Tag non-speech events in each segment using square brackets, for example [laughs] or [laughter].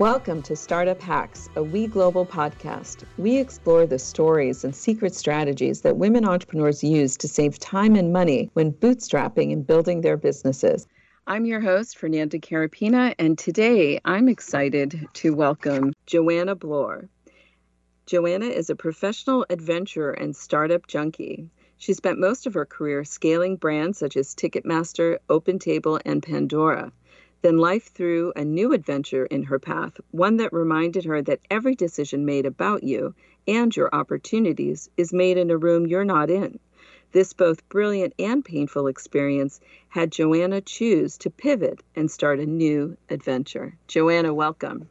Welcome to Startup Hacks, a We Global podcast. We explore the stories and secret strategies that women entrepreneurs use to save time and money when bootstrapping and building their businesses. I'm your host, Fernanda Carapina, and today I'm excited to welcome Joanna Bloor. Joanna is a professional adventurer and startup junkie. She spent most of her career scaling brands such as Ticketmaster, OpenTable, and Pandora. Then life threw a new adventure in her path, one that reminded her that every decision made about you and your opportunities is made in a room you're not in. This both brilliant and painful experience had Joanna choose to pivot and start a new adventure. Joanna, welcome.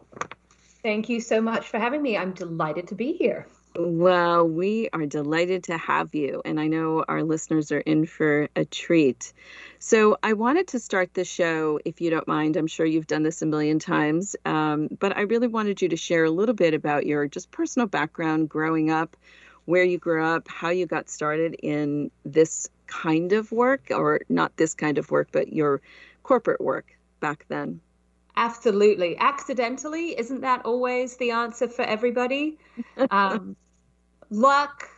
Thank you so much for having me. I'm delighted to be here. Well, we are delighted to have you, and I know our listeners are in for a treat. So, I wanted to start the show, if you don't mind. I'm sure you've done this a million times, um, but I really wanted you to share a little bit about your just personal background growing up, where you grew up, how you got started in this kind of work, or not this kind of work, but your corporate work back then. Absolutely. Accidentally, isn't that always the answer for everybody? Um, [laughs] luck,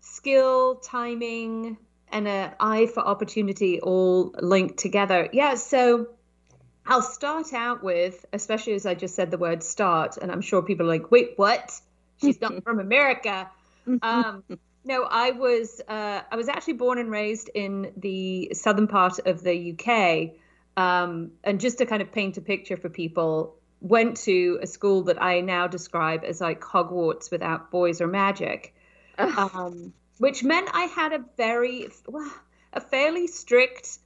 skill, timing, and an eye for opportunity all linked together. Yeah, so I'll start out with, especially as I just said the word start, and I'm sure people are like, wait, what? She's not [laughs] from America. Um, [laughs] no, I was uh, I was actually born and raised in the southern part of the UK. Um, and just to kind of paint a picture for people, went to a school that I now describe as like Hogwarts without boys or magic, [laughs] um, which meant I had a very, well, a fairly strict,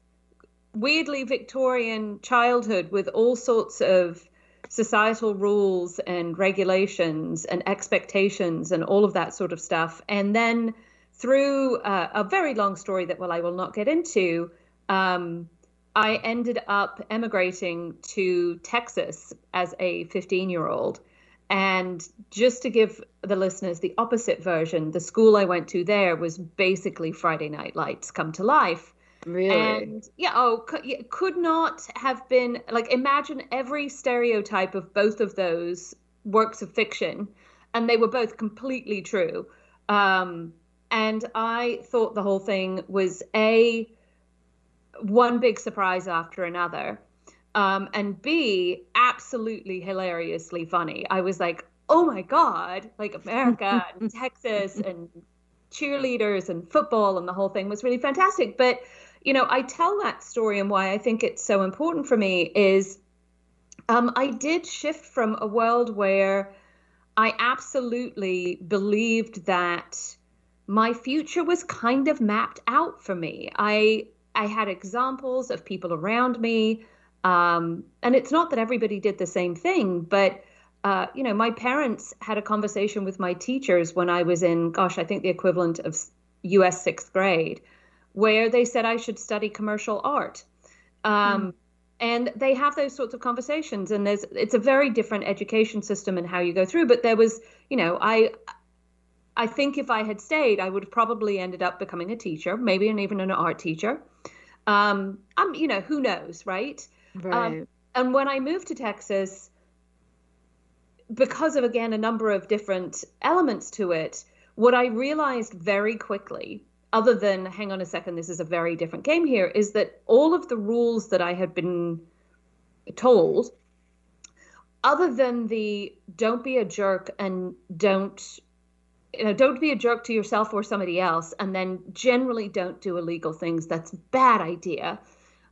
weirdly Victorian childhood with all sorts of societal rules and regulations and expectations and all of that sort of stuff. And then through uh, a very long story that, well, I will not get into. Um, I ended up emigrating to Texas as a 15 year old. And just to give the listeners the opposite version, the school I went to there was basically Friday Night Lights come to life. Really? And yeah, oh, could, could not have been like imagine every stereotype of both of those works of fiction, and they were both completely true. Um, and I thought the whole thing was a one big surprise after another. Um, and B, absolutely hilariously funny. I was like, oh my God, like America [laughs] and Texas and cheerleaders and football and the whole thing was really fantastic. But, you know, I tell that story and why I think it's so important for me is um, I did shift from a world where I absolutely believed that my future was kind of mapped out for me. I I had examples of people around me. Um, and it's not that everybody did the same thing, but uh, you know, my parents had a conversation with my teachers when I was in, gosh, I think the equivalent of US sixth grade, where they said I should study commercial art. Um, mm. And they have those sorts of conversations, and there's it's a very different education system and how you go through. But there was, you know, I I think if I had stayed, I would have probably ended up becoming a teacher, maybe and even an art teacher. Um, I'm, you know, who knows, right? Right. Um, and when I moved to Texas, because of again a number of different elements to it, what I realized very quickly, other than hang on a second, this is a very different game here, is that all of the rules that I had been told, other than the don't be a jerk and don't you know, don't be a jerk to yourself or somebody else, and then generally don't do illegal things. That's a bad idea.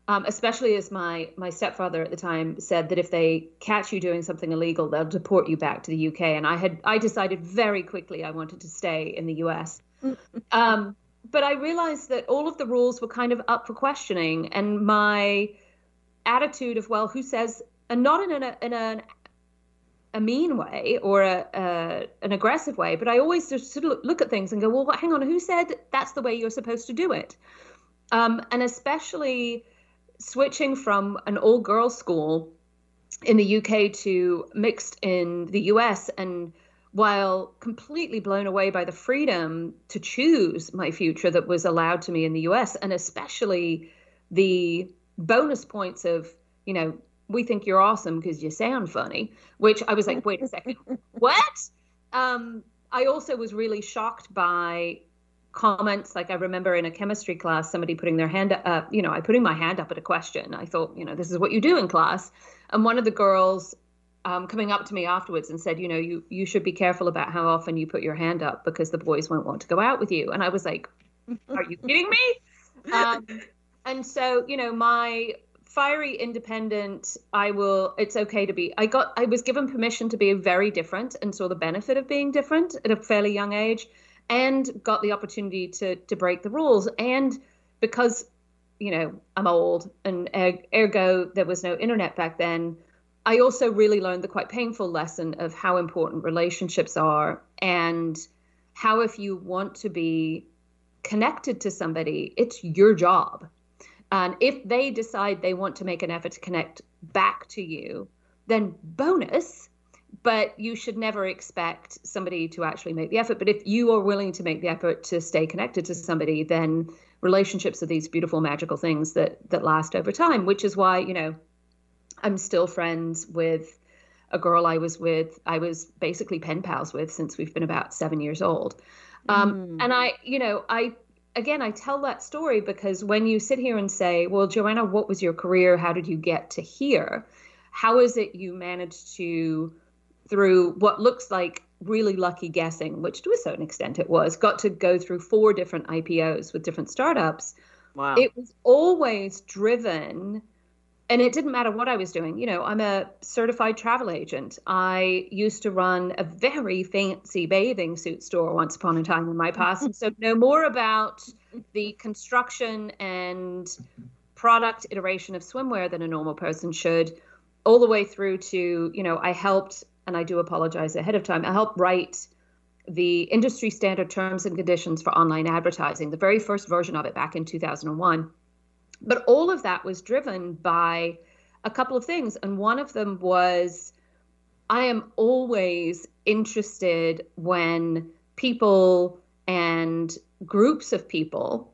Um, especially as my my stepfather at the time said that if they catch you doing something illegal, they'll deport you back to the UK. And I had I decided very quickly I wanted to stay in the US. [laughs] um, but I realized that all of the rules were kind of up for questioning, and my attitude of well, who says, and not in an in an a mean way or a, a, an aggressive way, but I always just sort of look at things and go, well, hang on, who said that's the way you're supposed to do it? Um, and especially switching from an all girls school in the UK to mixed in the US, and while completely blown away by the freedom to choose my future that was allowed to me in the US, and especially the bonus points of, you know, we think you're awesome because you sound funny, which I was like, wait a second, [laughs] what? Um, I also was really shocked by comments like i remember in a chemistry class somebody putting their hand up you know i putting my hand up at a question. I thought you know this is what you do in class. And one of the girls um, coming up to me afterwards and said you know you you should be careful about how often you put your hand up because the boys won't want to go out with you. And i was like are you kidding me? [laughs] Um, and so you know my fiery independent i will it's okay to be. I got i was given permission to be very different and saw the benefit of being different at a fairly young age and got the opportunity to to break the rules. And because you know i'm old and er, ergo there was no internet back then i also really learned the quite painful lesson of how important relationships are and how if you want to be connected to somebody it's your job and if they decide they want to make an effort to connect back to you then bonus but you should never expect somebody to actually make the effort. But if you are willing to make the effort to stay connected to somebody, then relationships are these beautiful, magical things that that last over time. Which is why you know I'm still friends with a girl I was with. I was basically pen pals with since we've been about seven years old. Um, mm. And I, you know, I again, I tell that story because when you sit here and say, "Well, Joanna, what was your career? How did you get to here? How is it you managed to?" through what looks like really lucky guessing, which to a certain extent it was, got to go through four different IPOs with different startups. Wow. It was always driven, and it didn't matter what I was doing. You know, I'm a certified travel agent. I used to run a very fancy bathing suit store once upon a time in my past. and so know more about the construction and product iteration of swimwear than a normal person should all the way through to you know i helped and I do apologize ahead of time, I helped write the industry standard terms and conditions for online advertising, the very first version of it back in 2001. But all of that was driven by a couple of things. And one of them was I am always interested when people and groups of people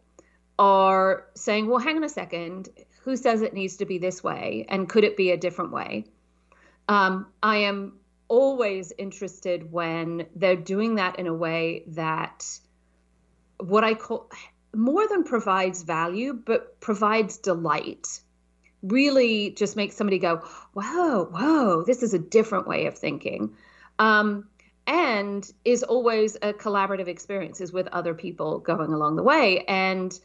are saying, well, hang on a second, who says it needs to be this way? And could it be a different way? Um, I am always interested when they're doing that in a way that what I call more than provides value, but provides delight. Really just makes somebody go, whoa, whoa, this is a different way of thinking. Um, and is always a collaborative experiences with other people going along the way. And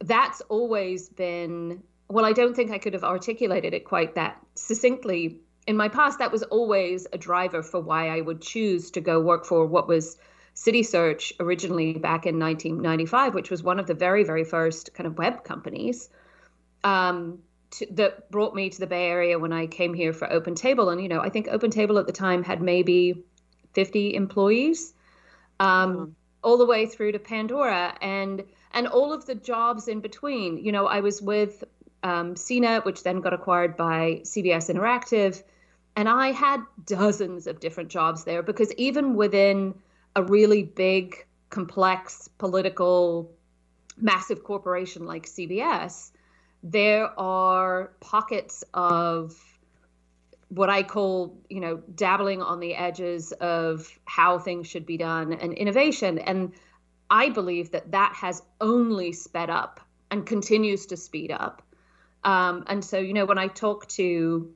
that's always been, well, I don't think I could have articulated it quite that succinctly in my past, that was always a driver for why I would choose to go work for what was CitySearch originally back in 1995, which was one of the very, very first kind of web companies um, to, that brought me to the Bay Area when I came here for Open Table. And, you know, I think Open Table at the time had maybe 50 employees, um, mm-hmm. all the way through to Pandora and and all of the jobs in between. You know, I was with um, CNET, which then got acquired by CBS Interactive. And I had dozens of different jobs there because even within a really big, complex, political, massive corporation like CBS, there are pockets of what I call, you know, dabbling on the edges of how things should be done and innovation. And I believe that that has only sped up and continues to speed up um, and so, you know, when I talk to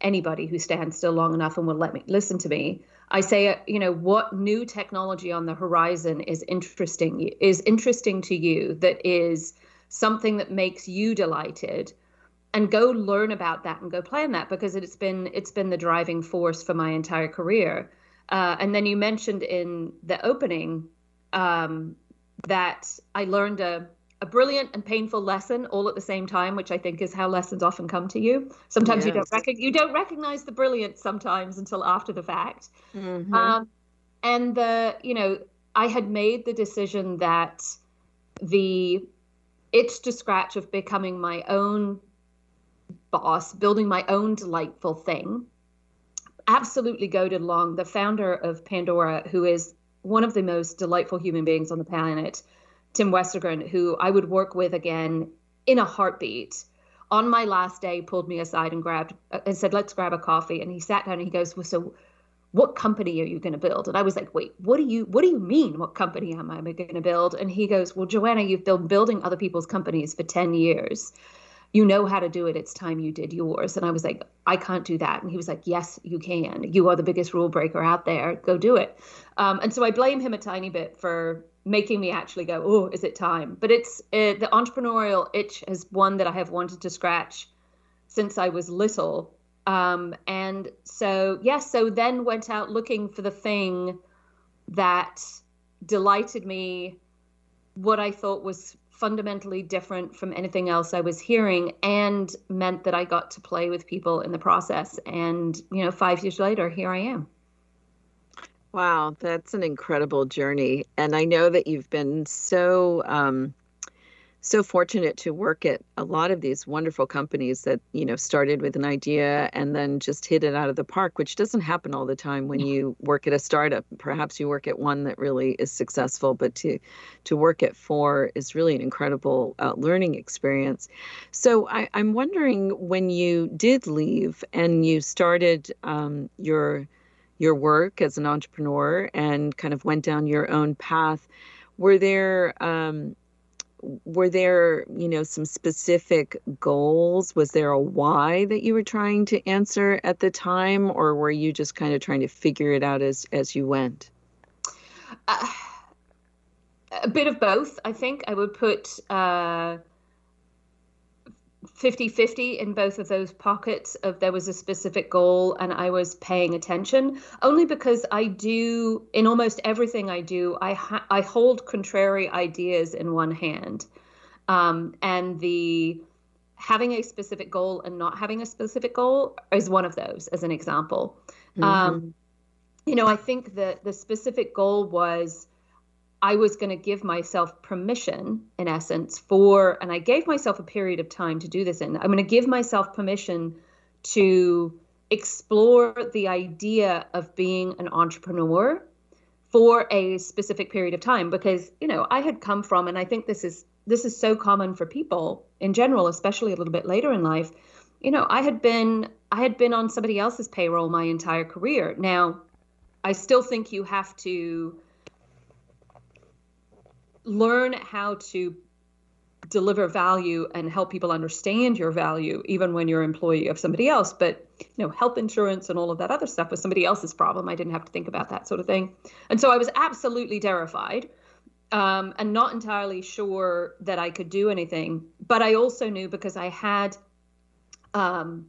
anybody who stands still long enough and will let me listen to me, I say, you know, what new technology on the horizon is interesting is interesting to you that is something that makes you delighted and go learn about that and go plan that because it's been it's been the driving force for my entire career. Uh, and then you mentioned in the opening um, that I learned a a brilliant and painful lesson all at the same time, which I think is how lessons often come to you. Sometimes yes. you don't rec- you don't recognize the brilliance sometimes until after the fact. Mm-hmm. Um, and the you know I had made the decision that the itch to scratch of becoming my own boss, building my own delightful thing, absolutely goaded along the founder of Pandora, who is one of the most delightful human beings on the planet Tim Westergren, who I would work with again in a heartbeat on my last day pulled me aside and grabbed uh, and said, "Let's grab a coffee." And he sat down and he goes, "Well, so what company are you going to build?" And I was like, "Wait, what do you what do you mean? What company am I going to build?" And he goes, "Well, Joanna, you've been building other people's companies for 10 years." You know how to do it. It's time you did yours. And I was like, I can't do that. And he was like, Yes, you can. You are the biggest rule breaker out there. Go do it. Um, and so I blame him a tiny bit for making me actually go, Oh, is it time? But it's the entrepreneurial itch is one that I have wanted to scratch since I was little. Um, and so, yes, yeah, so then went out looking for the thing that delighted me, what I thought was fundamentally different from anything else I was hearing and meant that I got to play with people in the process. And, you know, five years later, here I am. Wow, that's an incredible journey. And I know that you've been so um, so fortunate to work at a lot of these wonderful companies that you know started with an idea and then just hit it out of the park which doesn't happen all the time when you work at a startup. Perhaps you work at one that really is successful but to to work at four is really an incredible uh, learning experience. So I, i'm wondering when you did leave and you started um, your your work as an entrepreneur and kind of went down your own path were there um, were there you know some specific goals? Was there a why that you were trying to answer at the time or were you just kind of trying to figure it out as as you went? Uh, a bit of both i think. I would put uh 50 50 in both of those pockets of there was a specific goal and I was paying attention only because I do in almost everything I do I ha- I hold contrary ideas in one hand um, and the having a specific goal and not having a specific goal is one of those as an example mm-hmm. um, you know I think that the specific goal was I was going to give myself permission, in essence, for, and I gave myself a period of time to do this in. I'm going to give myself permission to explore the idea of being an entrepreneur for a specific period of time because you know i had come from and i think this is this is so common for people in general especially a little bit later in life you know i had been i had been on somebody else's payroll my entire career now i still think you have to learn how to deliver value and help people understand your value even when you're employee of somebody else. But you know health insurance and all of that other stuff was somebody else's problem. I didn't have to think about that sort of thing. And so i was absolutely terrified um, and not entirely sure that i could do anything. But i also knew because i had um,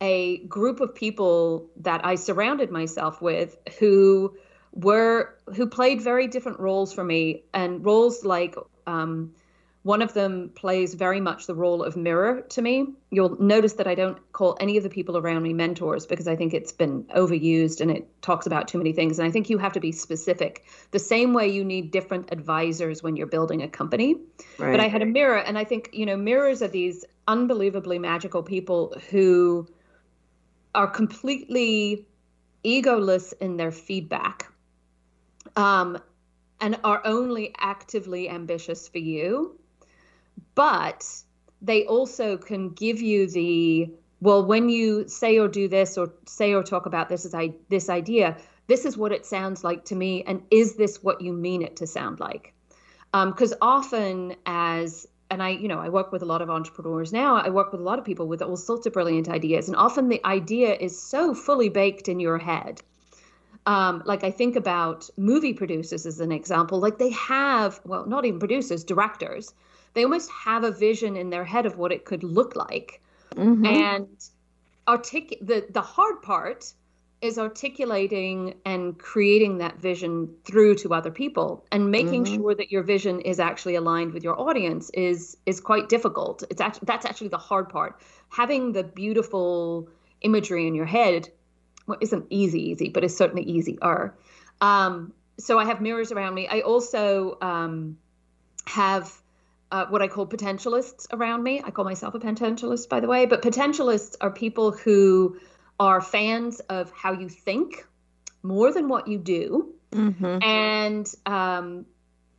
a group of people that i surrounded myself with who were who played very different roles for me and roles like um, one of them plays very much the role of mirror to me. You'll notice that I don't call any of the people around me mentors because I think it's been overused and it talks about too many things. And I think you have to be specific. The same way you need different advisors when you're building a company. Right. But I had a mirror, and I think, you know, mirrors are these unbelievably magical people who are completely egoless in their feedback um, and are only actively ambitious for you. But they also can give you the well when you say or do this or say or talk about this as I this idea this is what it sounds like to me and is this what you mean it to sound like because um, often as and I, you know, I work with a lot of entrepreneurs now. I work with a lot of people with all sorts of brilliant ideas, and often the idea is so fully baked in your head um, like I think about movie producers as an example, like they have, well, not even producers, directors, they almost have a vision in their head of what it could look like. Mm-hmm. And artic- the, the hard part is articulating and creating that vision through to other people and making mm-hmm. sure that your vision is actually aligned with your audience is is quite difficult it's actually that's actually the hard part having the beautiful imagery in your head well, isn't easy, easy, but it's certainly easier. Um, so I have mirrors around me. I also um, have uh, what I call potentialists around me. I call myself a potentialist, by the way, but potentialists are people who are fans of how you think more than what you do. Mm-hmm. And um,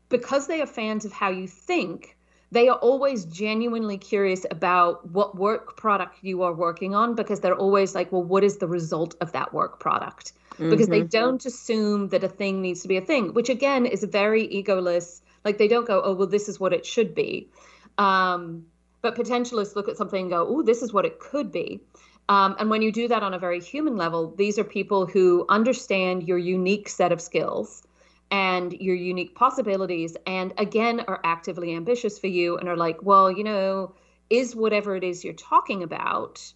because they are fans of how you think, they are always genuinely curious about what work product you are working on because they're always like, well, what is the result of that work product? Because mm-hmm. they don't assume that a thing needs to be a thing, which again is very egoless. Like they don't go, oh, well, this is what it should be. Um, but potentialists look at something and go, oh, this is what it could be. Um, and when you do that on a very human level, these are people who understand your unique set of skills and your unique possibilities and again are actively ambitious for you and are like well you know is whatever it is you're talking about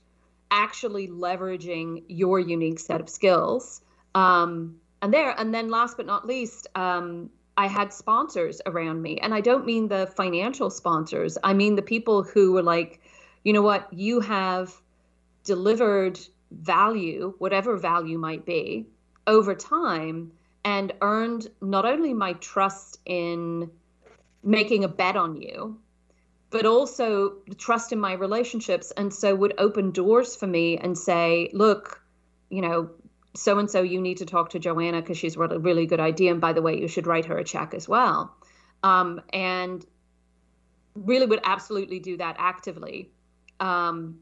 actually leveraging your unique set of skills? Um, and there and then last but not least um, i had sponsors around me and i don't mean the financial sponsors. I mean the people who were like you know what you have delivered value whatever value might be over time and earned not only my trust in making a bet on you, but also trust in my relationships. And so would open doors for me and say, look, you know, so and so, you need to talk to Joanna because she's a really, really good idea. And by the way, you should write her a check as well. Um, and really would absolutely do that actively. Um,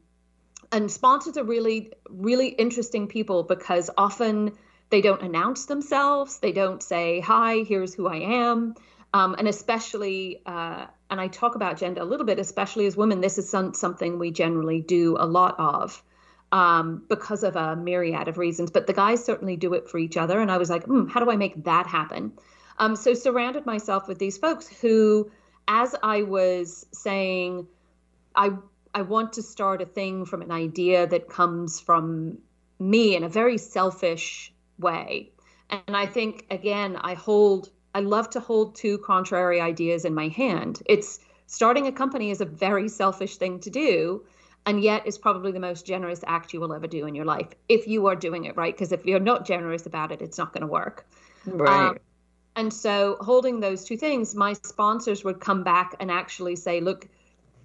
and sponsors are really, really interesting people because often they don't announce themselves. They don't say, hi, here's who I am. Um, and especially, uh, and I talk about gender a little bit, especially as women, this is some, something we generally do a lot of um, because of a myriad of reasons. But the guys certainly do it for each other. And I was like, hmm, how do I make that happen? Um, so surrounded myself with these folks who, as I was saying, I I want to start a thing from an idea that comes from me in a very selfish way. And I think, again, I hold, I love to hold two contrary ideas in my hand. It's starting a company is a very selfish thing to do. And yet, is probably the most generous act you will ever do in your life if you are doing it right. Because if you're not generous about it, it's not going to work. Right. Um, and so, holding those two things, my sponsors would come back and actually say, "Look,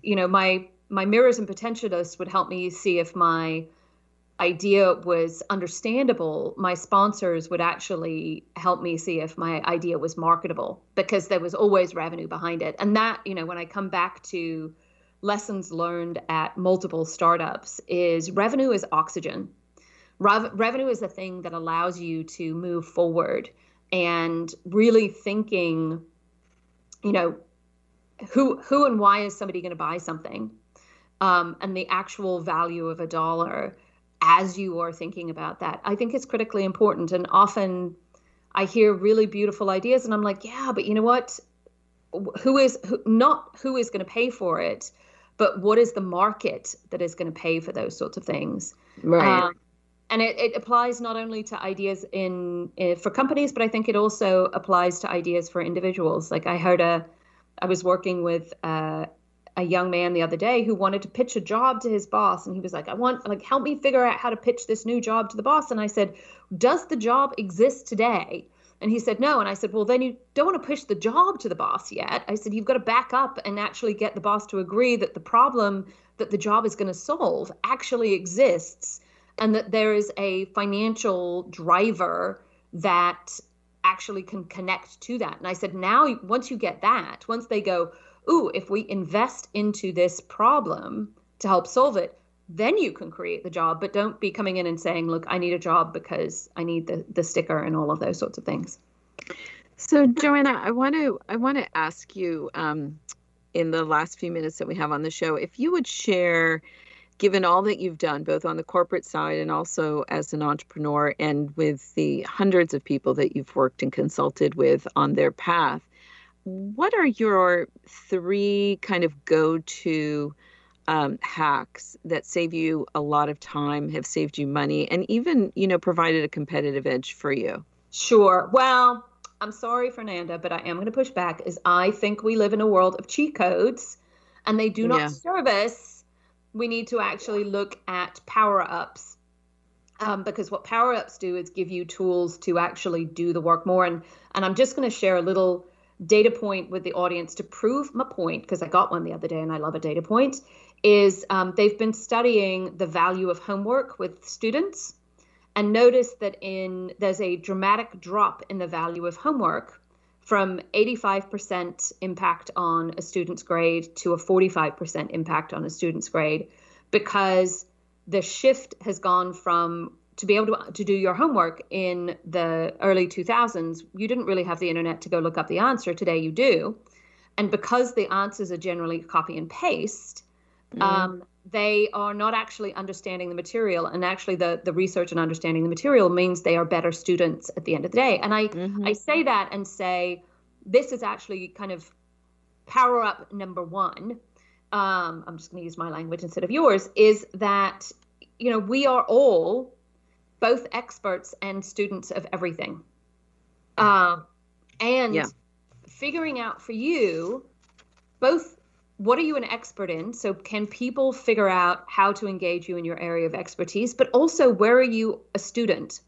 you know, my my mirrors and potentialists would help me see if my idea was understandable, my sponsors would actually help me see if my idea was marketable because there was always revenue behind it. And that, you know, when I come back to lessons learned at multiple startups, is revenue is oxygen. Rev- revenue is the thing that allows you to move forward and really thinking, you know, who who and why is somebody going to buy something, um, and the actual value of a dollar as you are thinking about that. I think it's critically important. And often I hear really beautiful ideas and I'm like, yeah, but you know what? Who is who, not who is going to pay for it, but what is the market that is going to pay for those sorts of things? Right. Um, and it, it applies not only to ideas in, in for companies, but I think it also applies to ideas for individuals. Like I heard a, I was working with uh, a young man the other day who wanted to pitch a job to his boss and he was like i want like help me figure out how to pitch this new job to the boss. And i said does the job exist today? And he said no. And i said well then you don't want to push the job to the boss yet. I said you've got to back up and actually get the boss to agree that the problem that the job is going to solve actually exists and that there is a financial driver that actually can connect to that. And i said now once you get that once they go ooh, if we invest into this problem to help solve it, then you can create the job, but don't be coming in and saying, look, I need a job because I need the, the sticker and all of those sorts of things. So Joanna, I want to I want to ask you um, in the last few minutes that we have on the show, if you would share, given all that you've done, both on the corporate side and also as an entrepreneur, and with the hundreds of people that you've worked and consulted with on their path, what are your three kind of go to um, hacks that save you a lot of time, have saved you money, and even, you know, provided a competitive edge for you? Sure. Well, I'm sorry, Fernanda, but I am going to push back. Is I think we live in a world of cheat codes, and they do not yeah. serve us. We need to actually look at power ups, um, because what power ups do is give you tools to actually do the work more. And and I'm just going to share a little data point with the audience to prove my point, because I got one the other day and I love a data point, is um, they've been studying the value of homework with students and noticed that in there's a dramatic drop in the value of homework from 85% impact on a student's grade to a 45% impact on a student's grade because the shift has gone from to be able to, to do your homework in the early 2000s, you didn't really have the internet to go look up the answer. Today you do. And because the answers are generally copy and paste, mm. um, they are not actually understanding the material. And actually, the, the research and understanding the material means they are better students at the end of the day. And I, mm-hmm. I say that and say this is actually kind of power up number one. Um, I'm just going to use my language instead of yours, is that, you know, we are all both experts and students of everything. Um, and yeah. figuring out for you both what are you an expert in? So, can people figure out how to engage you in your area of expertise? But also, where are you a student?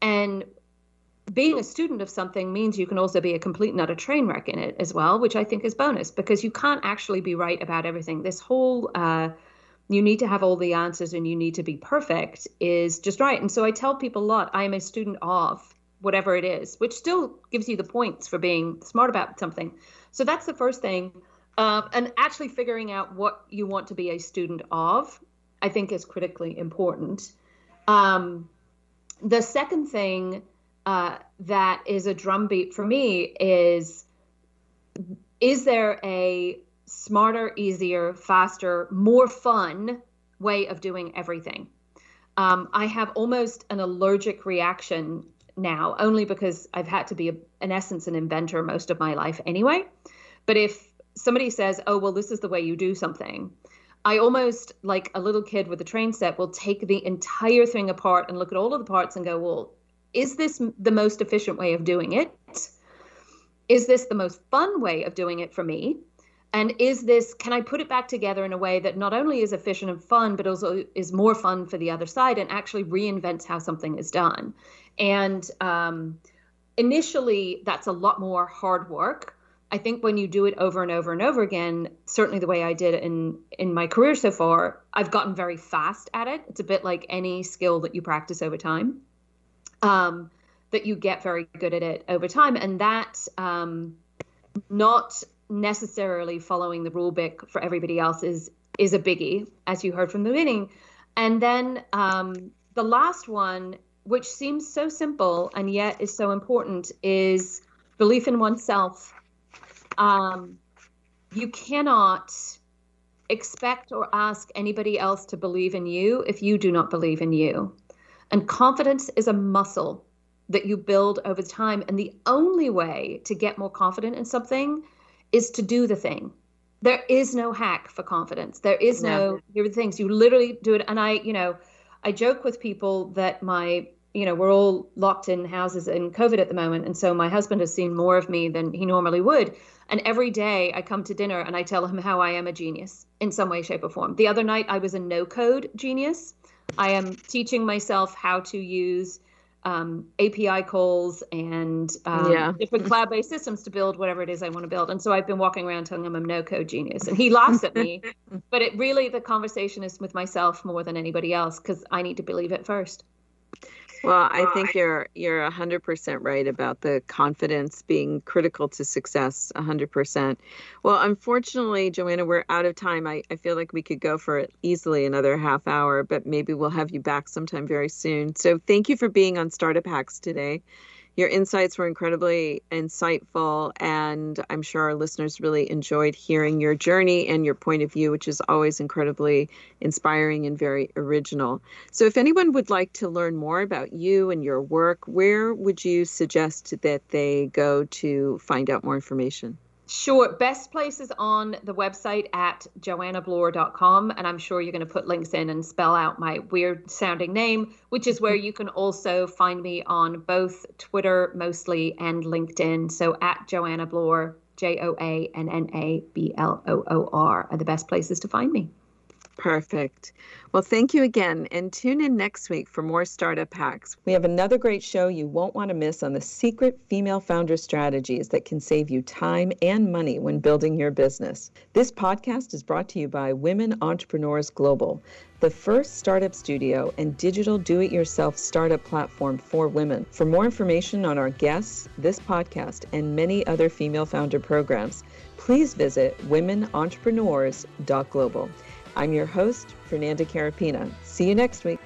And being a student of something means you can also be a complete and utter train wreck in it as well, which I think is bonus because you can't actually be right about everything. This whole uh, you need to have all the answers and you need to be perfect is just right. And so I tell people a lot I am a student of whatever it is, which still gives you the points for being smart about something. So that's the first thing. Uh, and actually figuring out what you want to be a student of, I think, is critically important. Um, the second thing uh, that is a drumbeat for me is is there a smarter, easier, faster, more fun way of doing everything. Um, I have almost an allergic reaction now, only because I've had to be, a, in essence, an inventor most of my life anyway. But if somebody says, oh, well, this is the way you do something, I almost, like a little kid with a train set, will take the entire thing apart and look at all of the parts and go, well, is this the most efficient way of doing it? Is this the most fun way of doing it for me? And is this can i put it back together in a way that not only is efficient and fun but also is more fun for the other side and actually reinvents how something is done? And um, initially that's a lot more hard work. I think when you do it over and over and over again certainly the way i did in in my career so far i've gotten very fast at it. It's a bit like any skill that you practice over time um, that you get very good at it over time. And that um, not necessarily following the rule book for everybody else is is a biggie, as you heard from the beginning. And then um, the last one, which seems so simple and yet is so important, is belief in oneself. Um, you cannot expect or ask anybody else to believe in you if you do not believe in you. And confidence is a muscle that you build over time. And the only way to get more confident in something is to do the thing. There is no hack for confidence. There is no, here are the things you literally do it. And I, you know, I joke with people that my, you know, we're all locked in houses in COVID at the moment. And so my husband has seen more of me than he normally would. And every day I come to dinner and I tell him how I am a genius in some way, shape, or form. The other night I was a no code genius. I am teaching myself how to use um, API calls and um, yeah. different cloud-based systems to build whatever it is I want to build. And so I've been walking around telling him I'm no code genius, and he laughs at me. [laughs] but it really the conversation is with myself more than anybody else because I need to believe it first. Well, I think you're you're 100% right about the confidence being critical to success 100%. Well, unfortunately, Joanna, we're out of time. I, I feel like we could go for easily another half hour, but maybe we'll have you back sometime very soon. So thank you for being on Startup Hacks today. Your insights were incredibly insightful, and I'm sure our listeners really enjoyed hearing your journey and your point of view, which is always incredibly inspiring and very original. So, if anyone would like to learn more about you and your work, where would you suggest that they go to find out more information? Sure. Best place is on the website at joannabloor.com. And I'm sure you're going to put links in and spell out my weird sounding name, which is where you can also find me on both Twitter mostly and LinkedIn. So at Joanna Bloor, J O A N N A B L O O R are the best places to find me. Perfect. Well, thank you again, and tune in next week for more startup hacks. We have another great show you won't want to miss on the secret female founder strategies that can save you time and money when building your business. This podcast is brought to you by Women Entrepreneurs Global, the first startup studio and digital do it yourself startup platform for women. For more information on our guests, this podcast, and many other female founder programs, please visit womenentrepreneurs.global. I'm your host, Fernanda Carapina. See you next week.